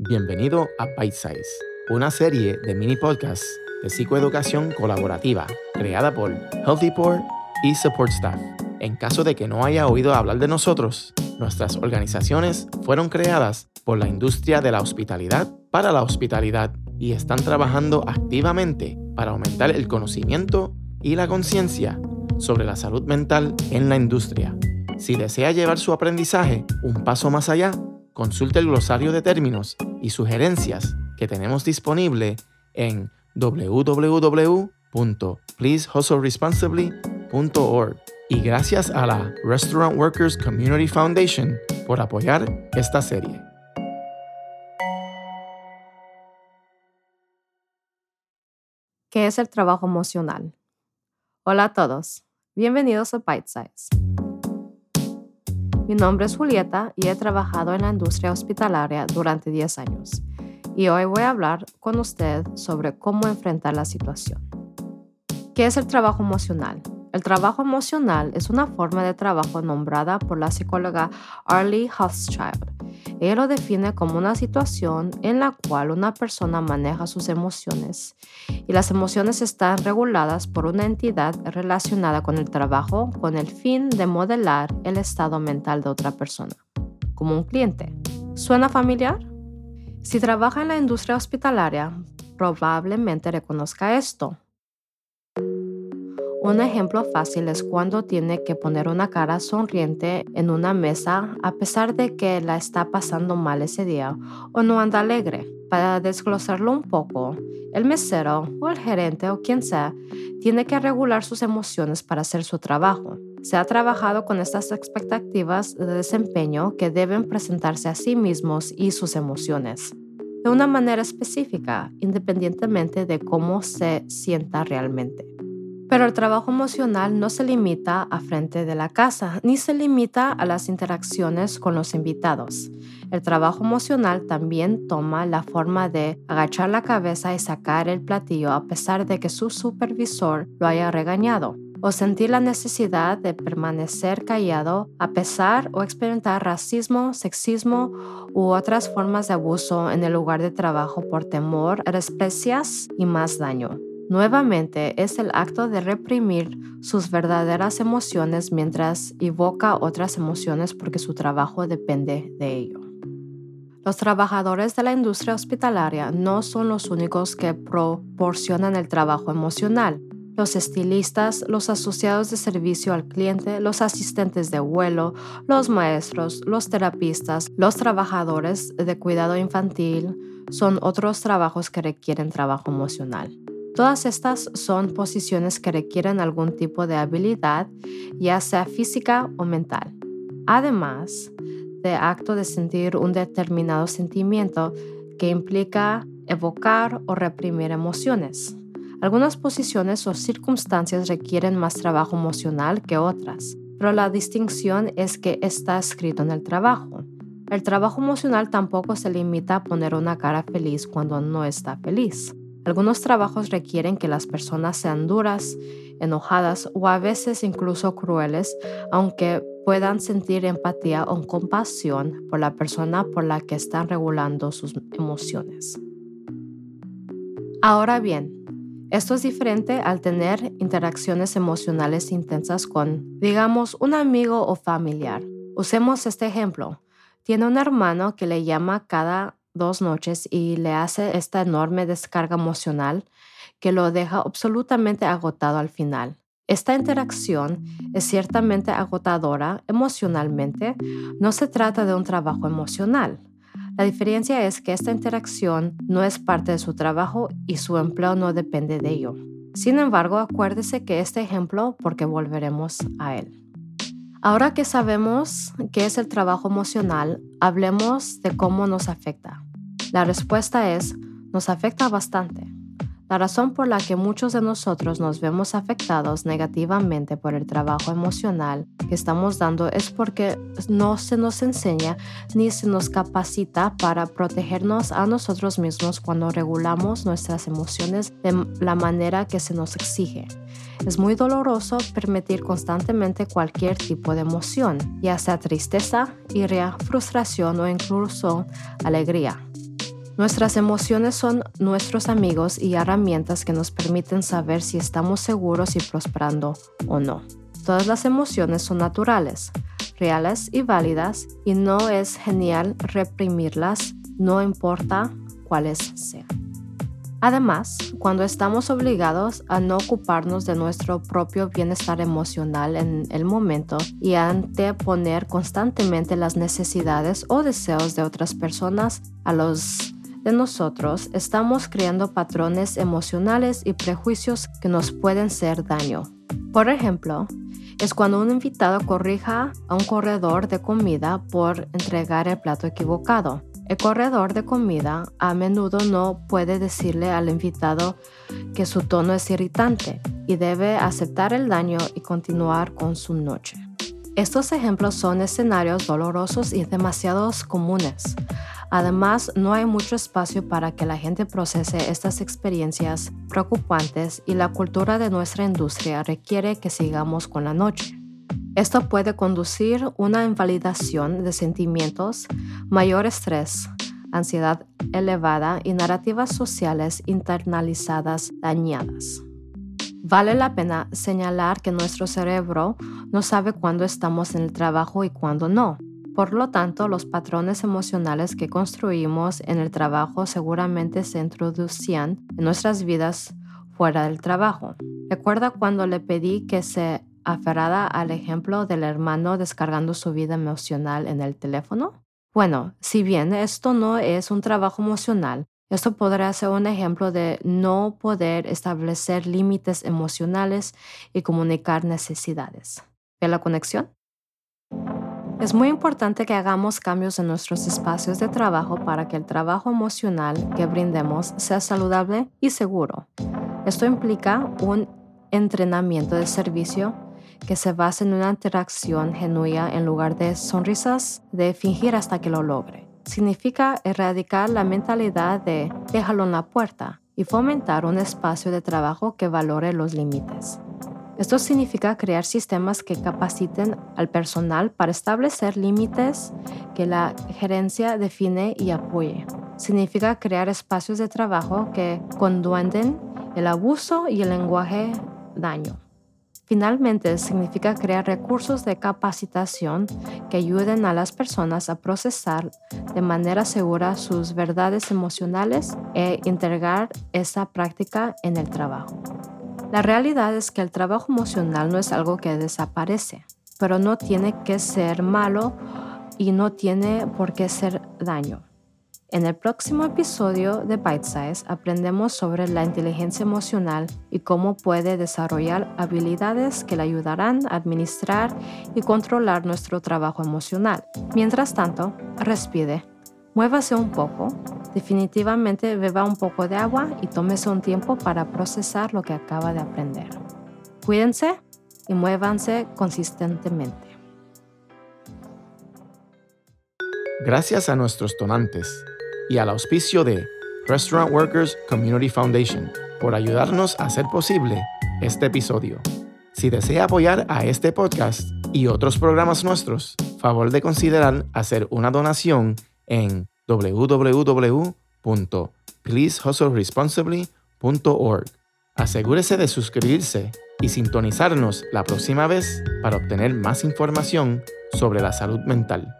Bienvenido a Bite Size, una serie de mini podcasts de psicoeducación colaborativa creada por Healthy Poor y Support Staff. En caso de que no haya oído hablar de nosotros, nuestras organizaciones fueron creadas por la industria de la hospitalidad para la hospitalidad y están trabajando activamente para aumentar el conocimiento y la conciencia sobre la salud mental en la industria. Si desea llevar su aprendizaje un paso más allá, consulte el glosario de términos y sugerencias que tenemos disponible en www.pleasehustleresponsibly.org. Y gracias a la Restaurant Workers Community Foundation por apoyar esta serie. ¿Qué es el trabajo emocional? Hola a todos, bienvenidos a Bite Size. Mi nombre es Julieta y he trabajado en la industria hospitalaria durante 10 años y hoy voy a hablar con usted sobre cómo enfrentar la situación. ¿Qué es el trabajo emocional? El trabajo emocional es una forma de trabajo nombrada por la psicóloga Arlie Hochschild ella lo define como una situación en la cual una persona maneja sus emociones y las emociones están reguladas por una entidad relacionada con el trabajo con el fin de modelar el estado mental de otra persona, como un cliente. ¿Suena familiar? Si trabaja en la industria hospitalaria, probablemente reconozca esto. Un ejemplo fácil es cuando tiene que poner una cara sonriente en una mesa a pesar de que la está pasando mal ese día o no anda alegre. Para desglosarlo un poco, el mesero o el gerente o quien sea tiene que regular sus emociones para hacer su trabajo. Se ha trabajado con estas expectativas de desempeño que deben presentarse a sí mismos y sus emociones de una manera específica, independientemente de cómo se sienta realmente. Pero el trabajo emocional no se limita a frente de la casa, ni se limita a las interacciones con los invitados. El trabajo emocional también toma la forma de agachar la cabeza y sacar el platillo a pesar de que su supervisor lo haya regañado, o sentir la necesidad de permanecer callado a pesar o experimentar racismo, sexismo u otras formas de abuso en el lugar de trabajo por temor a desprecias y más daño. Nuevamente es el acto de reprimir sus verdaderas emociones mientras evoca otras emociones porque su trabajo depende de ello. Los trabajadores de la industria hospitalaria no son los únicos que proporcionan el trabajo emocional. Los estilistas, los asociados de servicio al cliente, los asistentes de vuelo, los maestros, los terapistas, los trabajadores de cuidado infantil son otros trabajos que requieren trabajo emocional. Todas estas son posiciones que requieren algún tipo de habilidad, ya sea física o mental. Además de acto de sentir un determinado sentimiento que implica evocar o reprimir emociones. Algunas posiciones o circunstancias requieren más trabajo emocional que otras, pero la distinción es que está escrito en el trabajo. El trabajo emocional tampoco se limita a poner una cara feliz cuando no está feliz. Algunos trabajos requieren que las personas sean duras, enojadas o a veces incluso crueles, aunque puedan sentir empatía o compasión por la persona por la que están regulando sus emociones. Ahora bien, esto es diferente al tener interacciones emocionales intensas con, digamos, un amigo o familiar. Usemos este ejemplo. Tiene un hermano que le llama cada dos noches y le hace esta enorme descarga emocional que lo deja absolutamente agotado al final. Esta interacción es ciertamente agotadora emocionalmente, no se trata de un trabajo emocional. La diferencia es que esta interacción no es parte de su trabajo y su empleo no depende de ello. Sin embargo, acuérdese que este ejemplo porque volveremos a él. Ahora que sabemos qué es el trabajo emocional, hablemos de cómo nos afecta. La respuesta es, nos afecta bastante. La razón por la que muchos de nosotros nos vemos afectados negativamente por el trabajo emocional que estamos dando es porque no se nos enseña ni se nos capacita para protegernos a nosotros mismos cuando regulamos nuestras emociones de la manera que se nos exige. Es muy doloroso permitir constantemente cualquier tipo de emoción, ya sea tristeza, ira, frustración o incluso alegría. Nuestras emociones son nuestros amigos y herramientas que nos permiten saber si estamos seguros y prosperando o no. Todas las emociones son naturales, reales y válidas y no es genial reprimirlas, no importa cuáles sean. Además, cuando estamos obligados a no ocuparnos de nuestro propio bienestar emocional en el momento y anteponer constantemente las necesidades o deseos de otras personas a los de nosotros, estamos creando patrones emocionales y prejuicios que nos pueden hacer daño. Por ejemplo, es cuando un invitado corrija a un corredor de comida por entregar el plato equivocado el corredor de comida a menudo no puede decirle al invitado que su tono es irritante y debe aceptar el daño y continuar con su noche. Estos ejemplos son escenarios dolorosos y demasiado comunes. Además, no hay mucho espacio para que la gente procese estas experiencias preocupantes y la cultura de nuestra industria requiere que sigamos con la noche. Esto puede conducir a una invalidación de sentimientos, mayor estrés, ansiedad elevada y narrativas sociales internalizadas dañadas. Vale la pena señalar que nuestro cerebro no sabe cuándo estamos en el trabajo y cuándo no. Por lo tanto, los patrones emocionales que construimos en el trabajo seguramente se introducían en nuestras vidas fuera del trabajo. Recuerda cuando le pedí que se aferrada al ejemplo del hermano descargando su vida emocional en el teléfono? Bueno, si bien esto no es un trabajo emocional, esto podría ser un ejemplo de no poder establecer límites emocionales y comunicar necesidades. ¿Ve la conexión? Es muy importante que hagamos cambios en nuestros espacios de trabajo para que el trabajo emocional que brindemos sea saludable y seguro. Esto implica un entrenamiento de servicio que se basa en una interacción genuina en lugar de sonrisas de fingir hasta que lo logre. Significa erradicar la mentalidad de déjalo en la puerta y fomentar un espacio de trabajo que valore los límites. Esto significa crear sistemas que capaciten al personal para establecer límites que la gerencia define y apoye. Significa crear espacios de trabajo que conduenden el abuso y el lenguaje daño. Finalmente, significa crear recursos de capacitación que ayuden a las personas a procesar de manera segura sus verdades emocionales e integrar esa práctica en el trabajo. La realidad es que el trabajo emocional no es algo que desaparece, pero no tiene que ser malo y no tiene por qué ser daño. En el próximo episodio de Bite Size aprendemos sobre la inteligencia emocional y cómo puede desarrollar habilidades que le ayudarán a administrar y controlar nuestro trabajo emocional. Mientras tanto, respire, muévase un poco, definitivamente beba un poco de agua y tómese un tiempo para procesar lo que acaba de aprender. Cuídense y muévanse consistentemente. Gracias a nuestros donantes y al auspicio de Restaurant Workers Community Foundation por ayudarnos a hacer posible este episodio. Si desea apoyar a este podcast y otros programas nuestros, favor de considerar hacer una donación en www.pleasehustleresponsibly.org. Asegúrese de suscribirse y sintonizarnos la próxima vez para obtener más información sobre la salud mental.